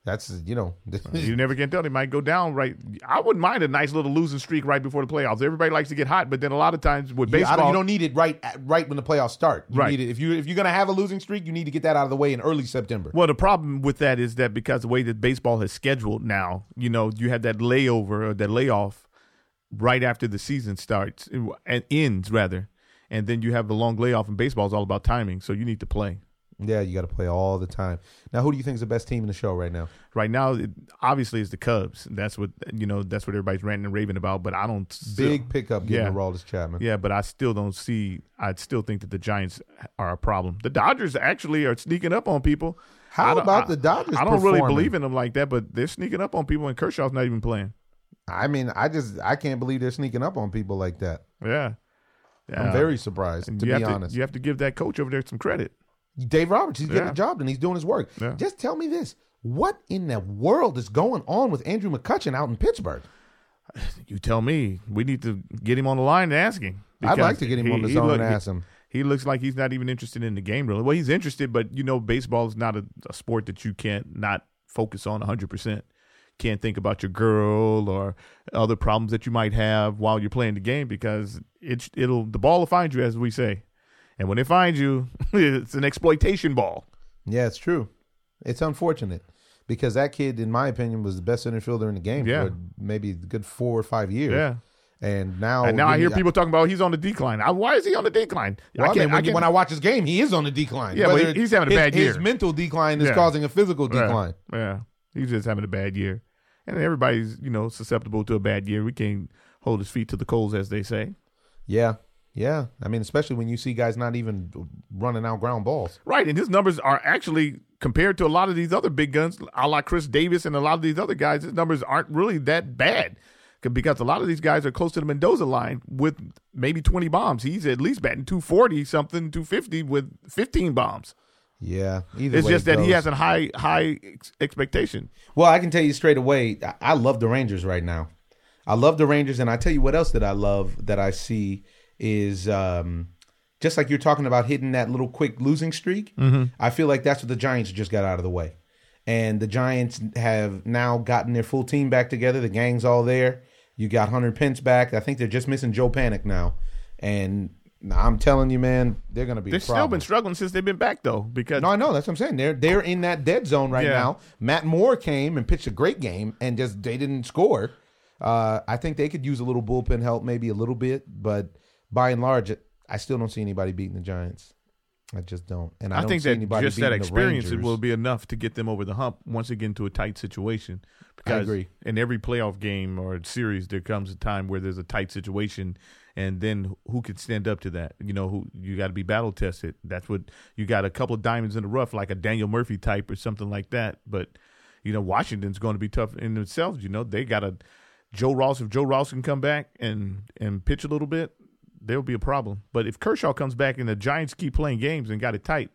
That's you know. You never can tell. They might go down right. I wouldn't mind a nice little losing streak right before the playoffs. Everybody likes to get hot, but then a lot of times with baseball, don't, you don't need it right at- right when the playoffs start. You Right. need it if you if you're gonna have a losing streak, you need to get that out of the way in early September. Well, the problem with that is that because the way that baseball is scheduled now, you know, you have that layover or that layoff right after the season starts and ends rather, and then you have the long layoff. And baseball is all about timing, so you need to play. Yeah, you got to play all the time. Now, who do you think is the best team in the show right now? Right now, it, obviously, it's the Cubs. That's what you know. That's what everybody's ranting and raving about. But I don't still- Big pickup getting Yeah. Aroldis Chapman. Yeah, but I still don't see. I still think that the Giants are a problem. The Dodgers actually are sneaking up on people. How about I- the Dodgers I don't really believe in them like that, but they're sneaking up on people, and Kershaw's not even playing. I mean, I just I can't believe they're sneaking up on people like that. Yeah, I'm very surprised, to you be have to, honest. you have to give that coach over there some credit. Dave Roberts, he's getting Yeah. the job and He's doing his work. Yeah. Just tell me this: what in the world is going on with Andrew McCutchen out in Pittsburgh? You tell me. We need to get him on the line and ask him. I'd like to get him he- on the he look- and ask him. He looks like he's not even interested in the game, really. Well, he's interested, but you know, baseball is not a, a sport that you can't not focus on 100%. Can't think about your girl or other problems that you might have while you're playing the game because it, it'll the ball will find you, as we say. And when they find you, it's an exploitation ball. Yeah, it's true. It's unfortunate because that kid, in my opinion, was the best center fielder in the game Yeah. for maybe a good four or five years. Yeah. And now, And now I hear people talking about oh, he's on the decline. I, why is he on the decline? Well, I mean, when, can't- when I watch his game, he is on the decline. Yeah, but Whether he's having a bad His year. His mental decline is Yeah. causing a physical decline. Yeah, he's just having a bad year, and everybody's you know susceptible to a bad year. We can't hold his feet to the coals, as they say. Yeah, yeah. I mean, especially when you see guys not even running out ground balls. Right, and his numbers are actually compared to a lot of these other big guns, a la Chris Davis and a lot of these other guys. His numbers aren't really that bad because a lot of these guys are close to the Mendoza line with maybe twenty bombs. He's at least batting two forty something, two fifty with fifteen bombs. Yeah, either It's just it that he has a high high ex- expectation. Well, I can tell you straight away, I- I love the Rangers right now. I love the Rangers, and I tell you what else that I love that I see is um, just like you're talking about hitting that little quick losing streak. Mm-hmm. I feel like that's what the Giants just got out of the way, and the Giants have now gotten their full team back together. The gang's all there. You got Hunter Pence back. I think they're just missing Joe Panik now, and I'm telling you, man, they're going to be. They've still been struggling since they've been back though, because No, I know. That's what I'm saying. They're they're in that dead zone right Yeah. now. Matt Moore came and pitched a great game, and just they didn't score. Uh, I think they could use a little bullpen help, maybe a little bit, but by and large, I still don't see anybody beating the Giants. I just don't, and I, I, don't think see that anybody just that experience will be enough to get them over the hump once again to a tight situation. Because agree. in every playoff game or series, there comes a time where there's a tight situation, and then who can stand up to that? You know, who you got to be battle tested. That's what you got a couple of diamonds in the rough, like a Daniel Murphy type or something like that. But you know, Washington's going to be tough in themselves. You know, they got a Joe Ross. If Joe Ross can come back and and pitch a little bit, there'll be a problem. But if Kershaw comes back and the Giants keep playing games and got it tight,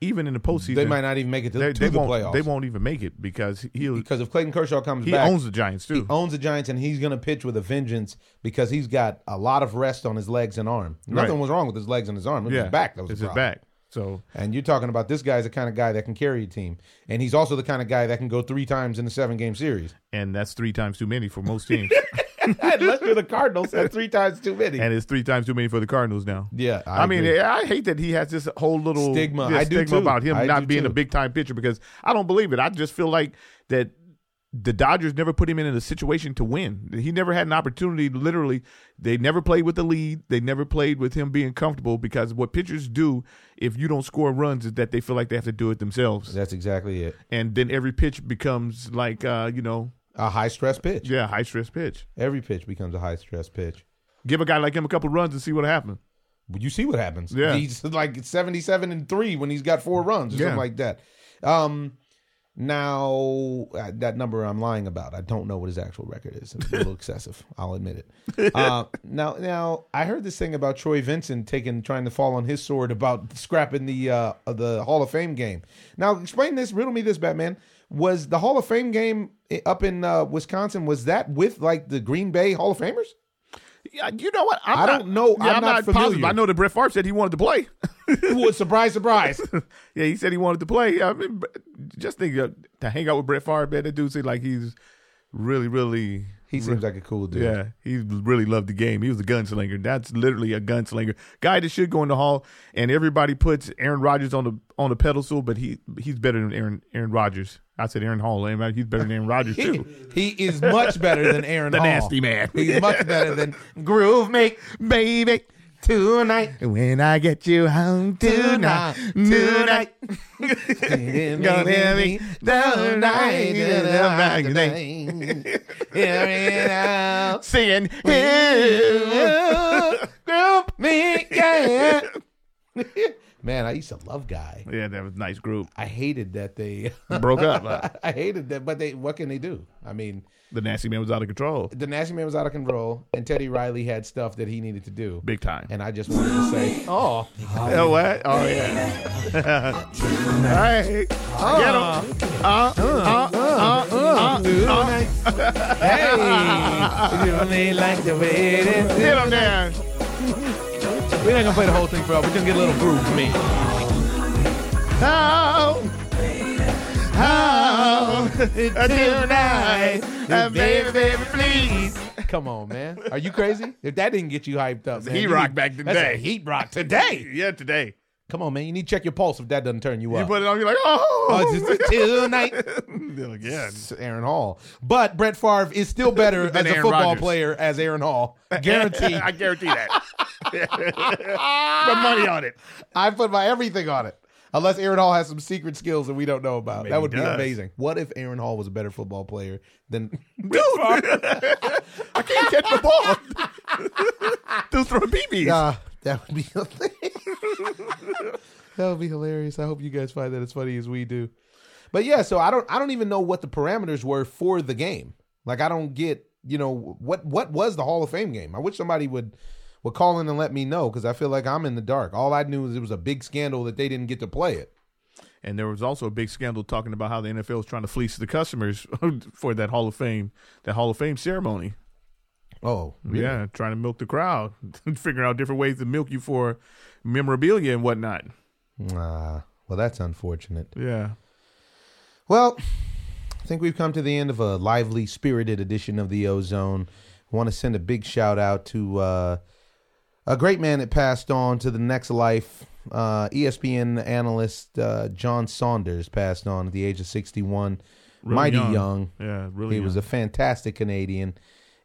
even in the postseason, They might not even make it to, they, to they the won't, playoffs. They won't even make it because he'll because if Clayton Kershaw comes he back, owns the Giants he too. owns the Giants, and he's going to pitch with a vengeance because he's got a lot of rest on his legs and arm. Nothing Right. was wrong with his legs and his arm. It was yeah, his back that was it's his back. So And you're talking about this guy's the kind of guy that can carry a team, and he's also the kind of guy that can go three times in a seven game series. and that's three times too many for most teams, Unless you're the Cardinals, that's three times too many. and it's three times too many for the Cardinals now. yeah, I, I, mean, agree. I hate that he has this whole little Stigma. I do stigma too. about him I not do being a big time pitcher because I don't believe it. I just feel like that the Dodgers never put him in a situation to win. He never had an opportunity. Literally, they never played with the lead. They never played with him being comfortable because what pitchers do if you don't score runs is that they feel like they have to do it themselves, that's exactly it. and then every pitch becomes like uh, you know, A high stress pitch. yeah, high stress pitch. Every pitch becomes a high stress pitch. Give a guy like him a couple runs and see what happens. But you see what happens. Yeah. He's like 77 and 3 when he's got four runs or Yeah. something like that. Um now uh, that number I'm lying about. I don't know what his actual record is. It's a little excessive. I'll admit it. Uh, now now I heard this thing about Troy Vincent taking trying to fall on his sword about scrapping the uh the Hall of Fame game. Now explain this, riddle me this Batman. Was the Hall of Fame game up in uh, Wisconsin was that with like the Green Bay Hall of Famers? Yeah, you know what? I'm I don't know. Yeah, I'm not familiar. positive. I know that Brett Favre said he wanted to play. What surprise surprise. yeah, he said he wanted to play. I mean, just think uh, to hang out with Brett Favre, man, that dude seems like he's really, really. He seems like a cool dude. Yeah, he really loved the game. He was a gunslinger. That's literally a gunslinger. Guy that should go in the hall. And everybody puts Aaron Rodgers on the on the pedestal, but he he's better than Aaron Aaron Rodgers. I said Aaron Hall. and He's better than Aaron Rodgers too. he is much better than Aaron The Hall. nasty man. He's much better than Groove Make Baby, Tonight. when I get you home tonight, tonight. Gonna be the night of Hear it out. Singing, Groove Me, yeah. Man, I used to love Guy. yeah, that was a nice group. I hated that they Broke up. huh? I hated that, but they what can they do? I mean, The nasty man was out of control, the Nasty Man was out of control, and Teddy Riley had stuff that he needed to do. big time. And I just wanted to say, oh, Oh, what? Oh, yeah. hey, get him. Uh, uh, uh, uh, uh, hey, you really like the way it is. Get him there. We're not gonna play the whole thing for y'all. We're gonna get a little groove for me. How? How? Tonight. Uh, baby, baby, please. Come on, man. Are you crazy? If that didn't get you hyped up, man, heat rock back That's today. a heat rock today. Yeah, today. Come on, man. You need to check your pulse if that doesn't turn you You up. You put it on, you're like, oh, Oh, it's just tonight. Yeah. It's Aaron Hall. But Brett Favre is still better as a Aaron football Rodgers. player as Aaron Hall. Guaranteed. I guarantee that. Put money on it. I put my everything on it. Unless Aaron Hall has some secret skills that we don't know about. Maybe that would be amazing. What if Aaron Hall was a better football player than Dude, I can't catch the ball. Dude throwing BBs. Ah, that would be that would be hilarious. I hope you guys find that as funny as we do. But yeah, so I don't I don't even know what the parameters were for the game. Like I don't get, you know, what what was the Hall of Fame game? I wish somebody would would call in and let me know because I feel like I'm in the dark. All I knew is it was a big scandal that they didn't get to play it. And there was also a big scandal talking about how the NFL is trying to fleece the customers for that Hall of Fame, that Hall of Fame ceremony. Oh, really? Yeah, trying to milk the crowd, figuring out different ways to milk you for memorabilia and whatnot. Ah, well, that's unfortunate. Yeah. Well, I think we've come to the end of a lively, spirited edition of the Ozone. I want to send a big shout out to uh, a great man that passed on to the next life. Uh, ESPN analyst uh, John Saunders passed on at the age of 61. Really Mighty young. young. Yeah, really He was a fantastic Canadian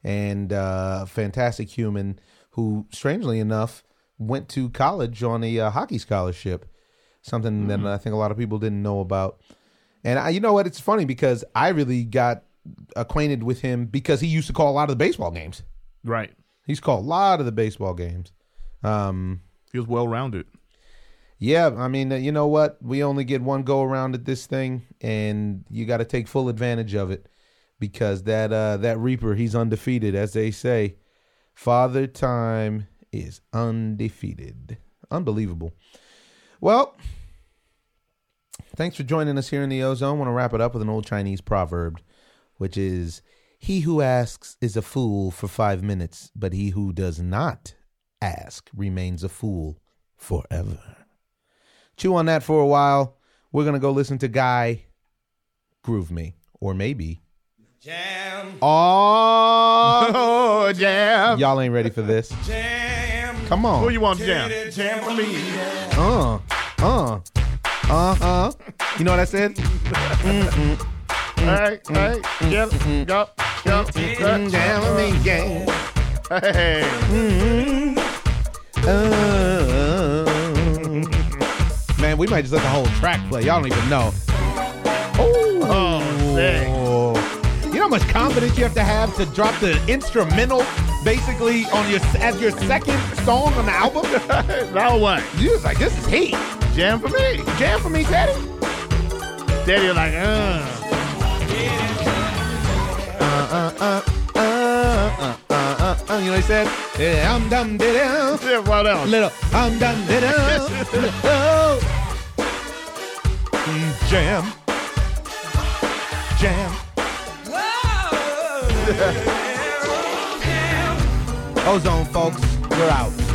and uh, fantastic human who, strangely enough, went to college on a uh, hockey scholarship. Something that I think a lot of people didn't know about. And I, you know what? It's funny because I really got acquainted with him because he used to call a lot of the baseball games. right. He's called a lot of the baseball games. Um, He was well rounded. yeah, I mean, uh, you know what? We only get one go around at this thing, and you got to take full advantage of it because that uh, that Reaper, he's undefeated, as they say. Father Time is undefeated. Unbelievable. Well, thanks for joining us here in the Ozone. want to wrap it up with an old Chinese proverb, which is He who asks is a fool for five minutes, but he who does not ask remains a fool forever. Chew on that for a while. We're going to go listen to Guy Groove Me, or maybe. Jam. Oh, Oh, jam. y'all ain't ready for this. Jam. Come on. Who you want, jam? Jam for me. Uh, uh, uh, uh. You know what I said? All right, all right. Get it. Go, go. Mm, Jam with me, jam. Hey. Uh, man, we might just let the whole track play. Y'all don't even know. Oh, sick. Oh. You know how much confidence you have to have to drop the instrumental basically on your as your second song on the album? Now what? You was like, this is heat. Jam for me. Jam for me, Teddy. Daddy like, uh. Uh, uh, uh, uh, uh, uh, uh. You know what he said? Yeah, I'm dum did Yeah, what else? Little I'm dum did oh. Mm, Jam. Jam. Ozone, folks. We're out.